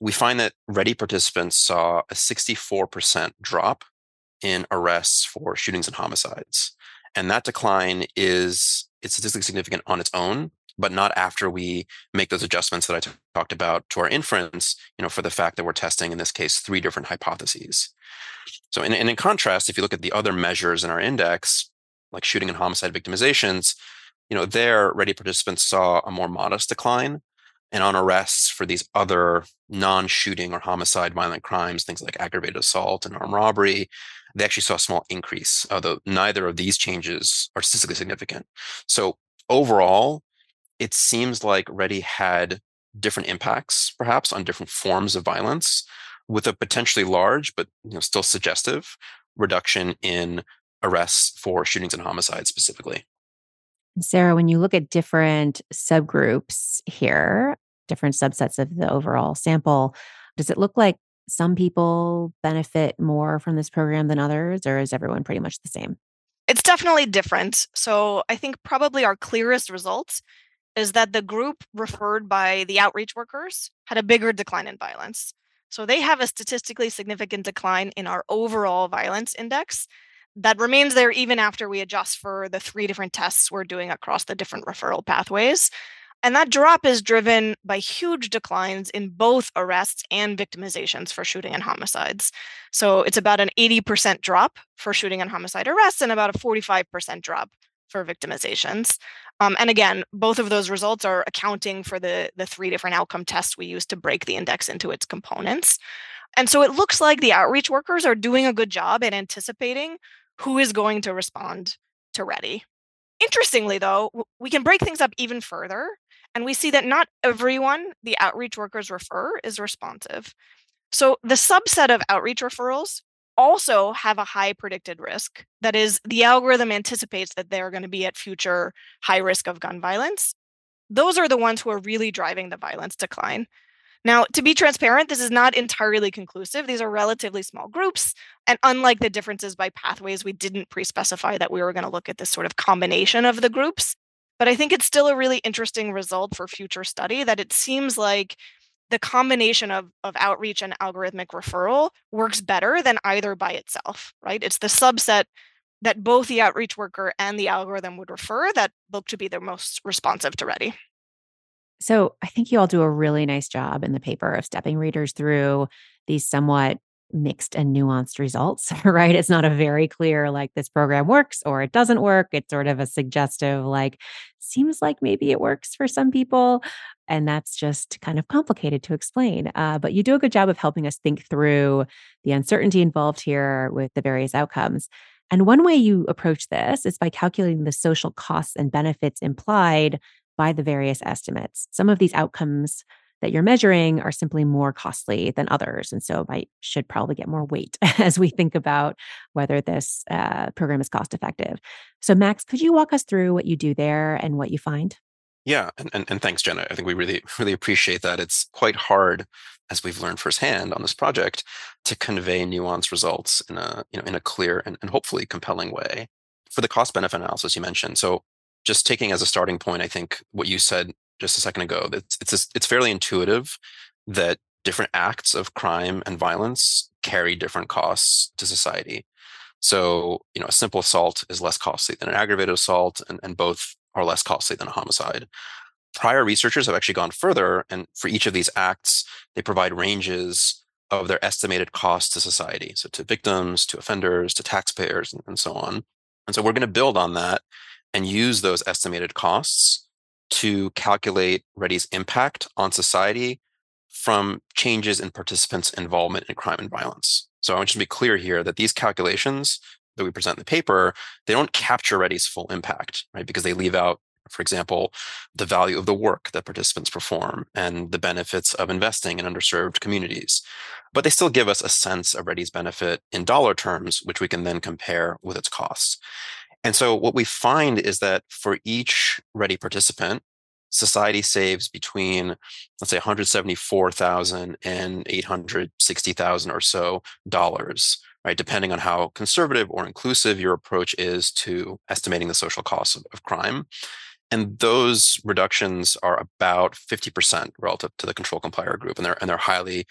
we find that READI participants saw a 64% drop in arrests for shootings and homicides. And that decline is it's statistically significant on its own, but not after we make those adjustments that I t- talked about to our inference, you know, for the fact that we're testing in this case three different hypotheses. So, and, and in contrast, if you look at the other measures in our index, like shooting and homicide victimizations, you know, there, READI participants saw a more modest decline. And on arrests for these other non shooting or homicide violent crimes, things like aggravated assault and armed robbery, they actually saw a small increase, although neither of these changes are statistically significant. So overall, it seems like READI had different impacts, perhaps, on different forms of violence with a potentially large but you know, still suggestive reduction in arrests for shootings and homicides specifically. Sarah, when you look at different subgroups here, different subsets of the overall sample, does it look like some people benefit more from this program than others, or is everyone pretty much the same? It's definitely different. So I think probably our clearest results is that the group referred by the outreach workers had a bigger decline in violence. So they have a statistically significant decline in our overall violence index that remains there even after we adjust for the three different tests we're doing across the different referral pathways. And that drop is driven by huge declines in both arrests and victimizations for shooting and homicides. So it's about an 80% drop for shooting and homicide arrests and about a 45% drop for victimizations. Um, and again, both of those results are accounting for the, the three different outcome tests we use to break the index into its components. And so it looks like the outreach workers are doing a good job at anticipating who is going to respond to READI. Interestingly, though, we can break things up even further, and we see that not everyone the outreach workers refer is responsive. So the subset of outreach referrals also have a high predicted risk. That is, the algorithm anticipates that they're going to be at future high risk of gun violence. Those are the ones who are really driving the violence decline. Now, to be transparent, this is not entirely conclusive. These are relatively small groups. And unlike the differences by pathways, we didn't pre specify that we were going to look at this sort of combination of the groups. But I think it's still a really interesting result for future study that it seems like the combination of, of outreach and algorithmic referral works better than either by itself, right? It's the subset that both the outreach worker and the algorithm would refer that look to be the most responsive to READI. So I think you all do a really nice job in the paper of stepping readers through these somewhat mixed and nuanced results, right? It's not a very clear, like, this program works or it doesn't work. It's sort of a suggestive, like, seems like maybe it works for some people. And that's just kind of complicated to explain. Uh, but you do a good job of helping us think through the uncertainty involved here with the various outcomes. And one way you approach this is by calculating the social costs and benefits implied by the various estimates. Some of these outcomes that you're measuring are simply more costly than others. And so I should probably get more weight as we think about whether this uh, program is cost effective. So, Max, could you walk us through what you do there and what you find? Yeah, and, and, and thanks, Jenna. I think we really, really appreciate that. It's quite hard, as we've learned firsthand on this project, to convey nuanced results in a, you know, in a clear and, and hopefully compelling way. For the cost benefit analysis you mentioned, so just taking as a starting point, I think what you said just a second ago, it's it's, it's fairly intuitive that different acts of crime and violence carry different costs to society. So, you know, a simple assault is less costly than an aggravated assault, and, and both are less costly than a homicide. Prior researchers have actually gone further, and for each of these acts, they provide ranges of their estimated cost to society. So, to victims, to offenders, to taxpayers, and, and so on. And so, we're going to build on that and use those estimated costs to calculate READI's impact on society from changes in participants' involvement in crime and violence. So I want you to be clear here that these calculations that we present in the paper, they don't capture READI's full impact, right? Because they leave out, for example, the value of the work that participants perform and the benefits of investing in underserved communities. But they still give us a sense of READI's benefit in dollar terms, which we can then compare with its costs. And so what we find is that for each READI participant, society saves between, let's say, 174,000 and 860,000 or so dollars, right? Depending on how conservative or inclusive your approach is to estimating the social costs of, of crime. And those reductions are about 50% relative to the control comparator group, and they're, and they're highly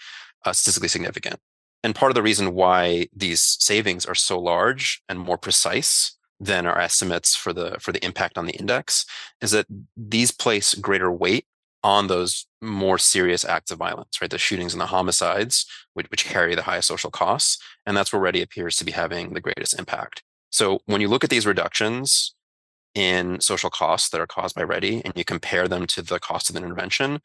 uh, statistically significant. And part of the reason why these savings are so large and more precise than our estimates for the for the impact on the index is that these place greater weight on those more serious acts of violence, right? The shootings and the homicides, which, which carry the highest social costs. And that's where READI appears to be having the greatest impact. So when you look at these reductions in social costs that are caused by READI and you compare them to the cost of an intervention,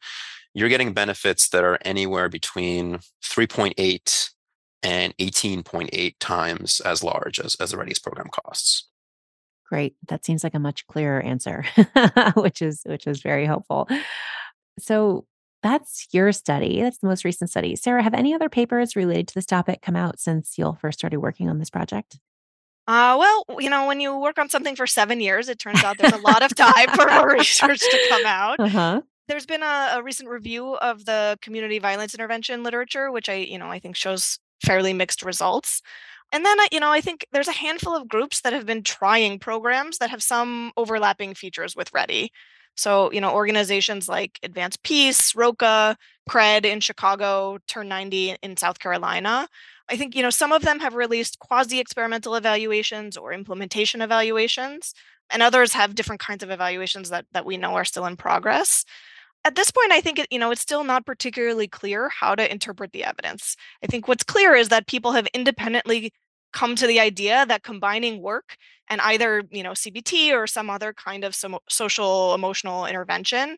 you're getting benefits that are anywhere between 3.8 and 18.8 times as large as, as the READI's program costs. Great. That seems like a much clearer answer, which is which is very helpful. So that's your study. That's the most recent study. Sarah, have any other papers related to this topic come out since you all first started working on this project? Uh, well, you know, when you work on something for seven years, it turns out there's a lot of time for more research to come out. Uh-huh. There's been a, a recent review of the community violence intervention literature, which I, you know, I think shows fairly mixed results. And then, you know, I think there's a handful of groups that have been trying programs that have some overlapping features with READI. So, you know, organizations like Advance Peace, ROCA, CRED in Chicago, Turn 90 in South Carolina. I think, you know, some of them have released quasi experimental evaluations or implementation evaluations, and others have different kinds of evaluations that, that we know are still in progress at this point i think you know it's still not particularly clear how to interpret the evidence. I think what's clear is that people have independently come to the idea that combining work and either you know cbt or some other kind of social emotional intervention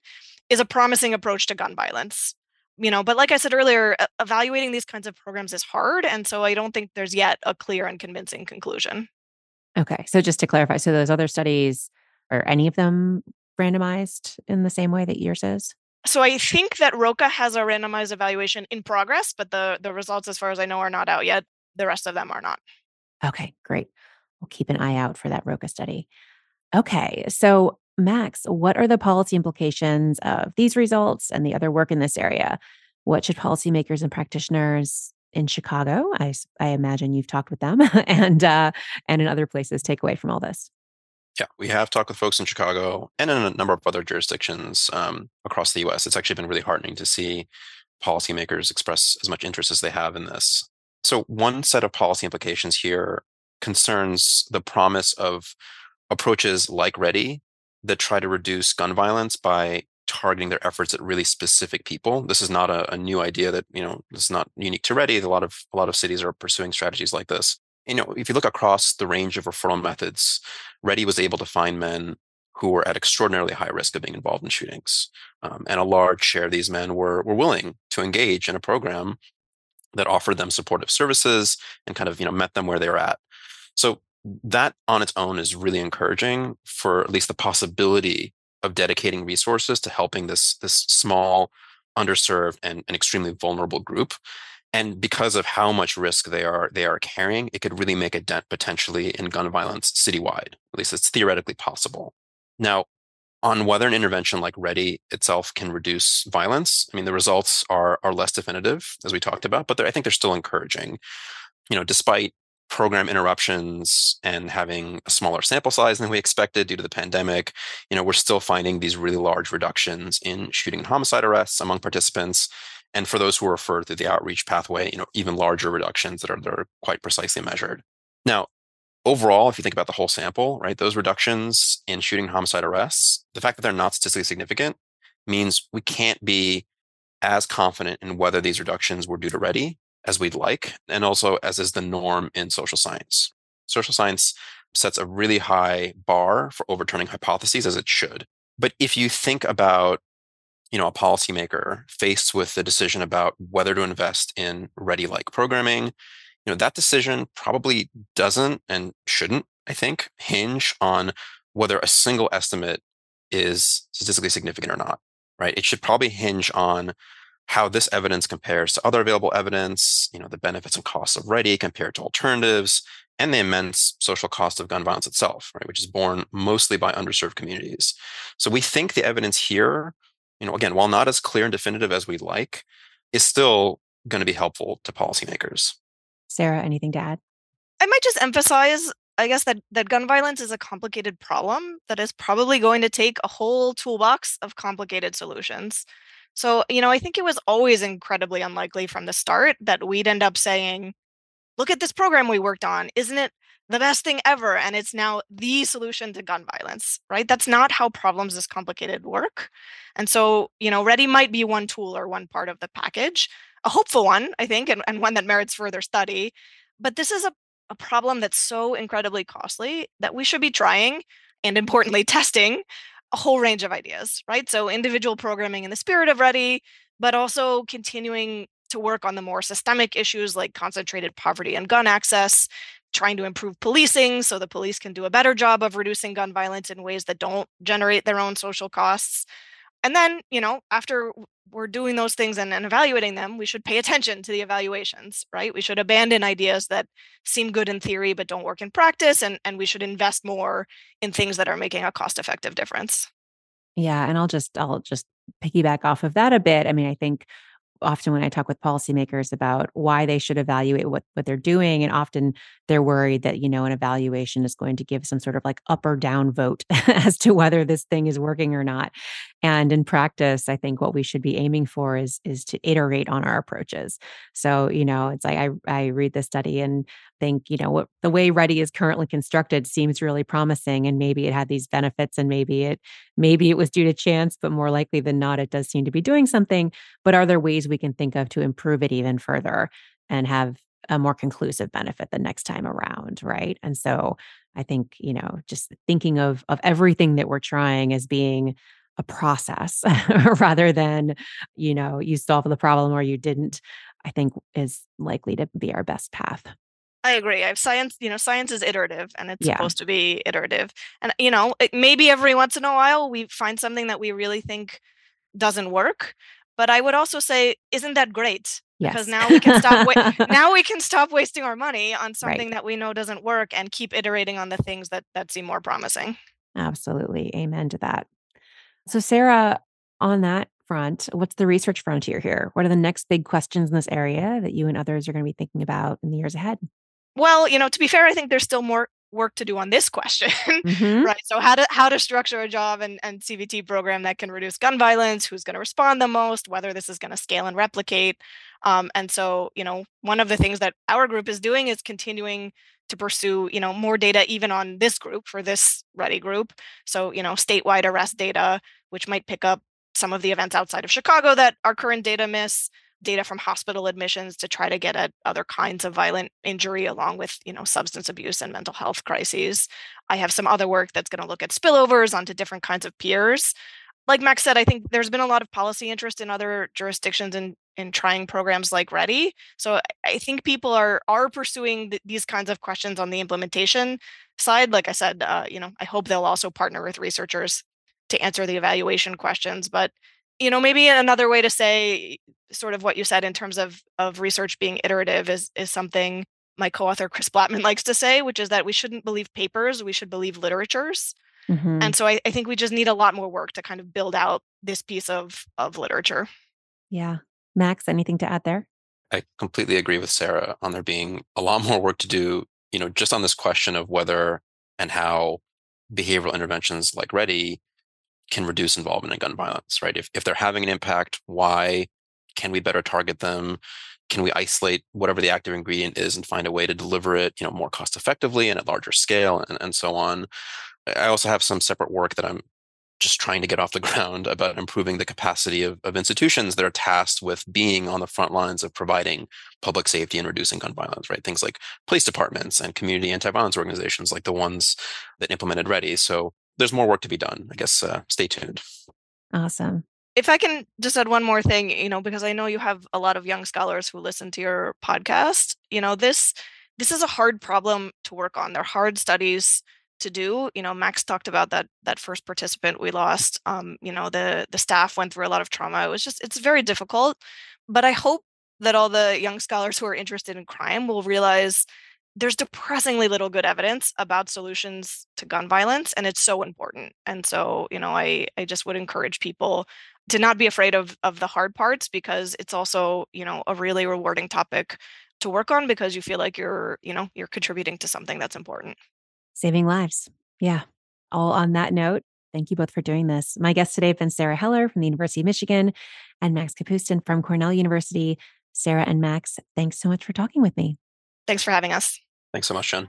is a promising approach to gun violence you know? But like i said earlier evaluating these kinds of programs is hard and so i don't think there's yet a clear and convincing conclusion. Okay so just to clarify so those other studies are any of them randomized in the same way that yours is? So I think that ROCA has a randomized evaluation in progress, but the the results, as far as I know, are not out yet. The rest of them are not. Okay, great. We'll keep an eye out for that ROCA study. Okay, so Max, what are the policy implications of these results and the other work in this area? What should policymakers and practitioners in Chicago, I, I imagine you've talked with them, and uh, and in other places take away from all this? Yeah, we have talked with folks in Chicago and in a number of other jurisdictions um, across the US. It's actually been really heartening to see policymakers express as much interest as they have in this. So, one set of policy implications here concerns the promise of approaches like READI that try to reduce gun violence by targeting their efforts at really specific people. This is not a, a new idea that you know this is not unique to READI. A lot of a lot of cities are pursuing strategies like this you know, if you look across the range of referral methods, READI was able to find men who were at extraordinarily high risk of being involved in shootings. Um, and a large share of these men were, were willing to engage in a program that offered them supportive services and kind of, you know, met them where they were at. So that on its own is really encouraging for at least the possibility of dedicating resources to helping this, this small, underserved, and, and extremely vulnerable group and because of how much risk they are they are carrying it could really make a dent potentially in gun violence citywide at least it's theoretically possible. Now on whether an intervention like READI itself can reduce violence i mean the results are are less definitive as we talked about but i think they're still encouraging. You know despite program interruptions and having a smaller sample size than we expected due to the pandemic you know we're still finding these really large reductions in shooting and homicide arrests among participants and for those who are referred through the outreach pathway, you know, even larger reductions that are, that are quite precisely measured. Now, overall, if you think about the whole sample, right, those reductions in shooting homicide arrests, the fact that they're not statistically significant means we can't be as confident in whether these reductions were due to READI as we'd like, and also as is the norm in social science. Social science sets a really high bar for overturning hypotheses as it should. But if you think about you know a policymaker faced with the decision about whether to invest in READI like programming you know that decision probably doesn't and shouldn't i think hinge on whether a single estimate is statistically significant or not right? It should probably hinge on how this evidence compares to other available evidence you know the benefits and costs of READI compared to alternatives and the immense social cost of gun violence itself right which is borne mostly by underserved communities. So we think the evidence here you know, again, while not as clear and definitive as we'd like, is still going to be helpful to policymakers. Sarah, anything to add? I might just emphasize, I guess, that, that gun violence is a complicated problem that is probably going to take a whole toolbox of complicated solutions. So, you know, I think it was always incredibly unlikely from the start that we'd end up saying, look at this program we worked on. Isn't it the best thing ever and it's now the solution to gun violence right? That's not how problems this complicated work. And so you know READI might be one tool or one part of the package a hopeful one i think and, and one that merits further study but this is a, a problem that's so incredibly costly that we should be trying and importantly testing a whole range of ideas right? So individual programming in the spirit of READI but also continuing to work on the more systemic issues like concentrated poverty and gun access trying to improve policing so the police can do a better job of reducing gun violence in ways that don't generate their own social costs And then, you know, after we're doing those things and, and evaluating them, we should pay attention to the evaluations, right? We should abandon ideas that seem good in theory but don't work in practice, and, and we should invest more in things that are making a cost effective difference. Yeah. And I'll just, I'll just piggyback off of that a bit. I mean, I think often when I talk with policymakers about why they should evaluate what, what they're doing, and often they're worried that, you know, an evaluation is going to give some sort of like up or down vote as to whether this thing is working or not. And in practice, I think what we should be aiming for is is to iterate on our approaches. So, you know, it's like I I read the study and think, you know, what the way READI is currently constructed seems really promising and maybe it had these benefits and maybe it maybe it was due to chance, but more likely than not it does seem to be doing something, but are there ways we can think of to improve it even further and have a more conclusive benefit the next time around, right? And so I think, you know, just thinking of of everything that we're trying as being a process rather than, you know, you solve the problem or you didn't, I think is likely to be our best path. I agree. I have science, you know, science is iterative and it's yeah. supposed to be iterative. And, you know, it, maybe every once in a while we find something that we really think doesn't work. But I would also say, isn't that great? Yes. Because now we can stop. Wa- now we can stop wasting our money on something right. that we know doesn't work and keep iterating on the things that that seem more promising. Absolutely, amen to that. So, Sarah, on that front, what's the research frontier here? What are the next big questions in this area that you and others are going to be thinking about in the years ahead? Well, you know, to be fair, I think there's still more work to do on this question, mm-hmm. right? So how to how to structure a job and, and CBT program that can reduce gun violence, who's going to respond the most, whether this is going to scale and replicate. Um, and so, you know, one of the things that our group is doing is continuing to pursue you know more data even on this group for this READI group so you know statewide arrest data which might pick up some of the events outside of chicago that our current data miss data from hospital admissions to try to get at other kinds of violent injury along with you know substance abuse and mental health crises. I have some other work that's going to look at spillovers onto different kinds of peers. Like max said i think there's been a lot of policy interest in other jurisdictions in in trying programs like READI. So i think people are are pursuing th- these kinds of questions on the implementation side. Like i said uh, you know i hope they'll also partner with researchers to answer the evaluation questions but you know maybe another way to say sort of what you said in terms of of research being iterative is is something my co-author chris blattman likes to say which is that we shouldn't believe papers we should believe literatures mm-hmm. and so I, I think we just need a lot more work to kind of build out this piece of of literature yeah Max, anything to add there? I completely agree with Sarah on there being a lot more work to do, you know, just on this question of whether and how behavioral interventions like READI can reduce involvement in gun violence, right? If, if they're having an impact, why? Can we better target them? Can we isolate whatever the active ingredient is and find a way to deliver it, you know, more cost effectively and at larger scale and, and so on? I also have some separate work that I'm just trying to get off the ground about improving the capacity of, of institutions that are tasked with being on the front lines of providing public safety and reducing gun violence, right? Things like police departments and community anti-violence organizations like the ones that implemented READI. So there's more work to be done. I guess uh, stay tuned. Awesome. If I can just add one more thing, you know, because I know you have a lot of young scholars who listen to your podcast, you know, this this is a hard problem to work on. They're hard studies to do you know max talked about that that first participant we lost um you know the the staff went through a lot of trauma it was just it's very difficult but i hope that all the young scholars who are interested in crime will realize there's depressingly little good evidence about solutions to gun violence and it's so important and so you know i i just would encourage people to not be afraid of of the hard parts because it's also you know a really rewarding topic to work on because you feel like you're you know you're contributing to something that's important saving lives. Yeah. All on that note, thank you both for doing this. My guests today have been Sarah Heller from the University of Michigan and Max Kapustin from Cornell University. Sarah and Max, thanks so much for talking with me. Thanks for having us. Thanks so much, Jen.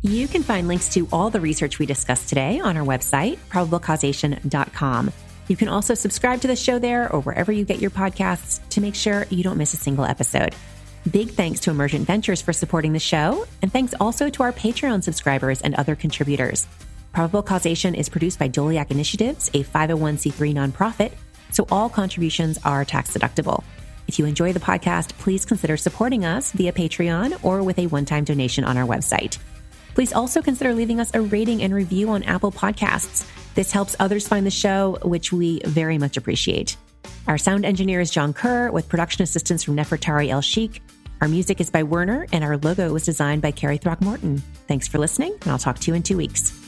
You can find links to all the research we discussed today on our website, probablecausation.com. You can also subscribe to the show there or wherever you get your podcasts to make sure you don't miss a single episode. Big thanks to Emergent Ventures for supporting the show, and thanks also to our Patreon subscribers and other contributors. Probable Causation is produced by Doleac Initiatives, a 501c3 nonprofit, so all contributions are tax deductible. If you enjoy the podcast, please consider supporting us via Patreon or with a one time donation on our website. Please also consider leaving us a rating and review on Apple Podcasts. This helps others find the show, which we very much appreciate. Our sound engineer is John Kerr, with production assistance from Nefertari El Sheikh. Our music is by Werner, and our logo was designed by Carrie Throckmorton. Thanks for listening, and I'll talk to you in two weeks.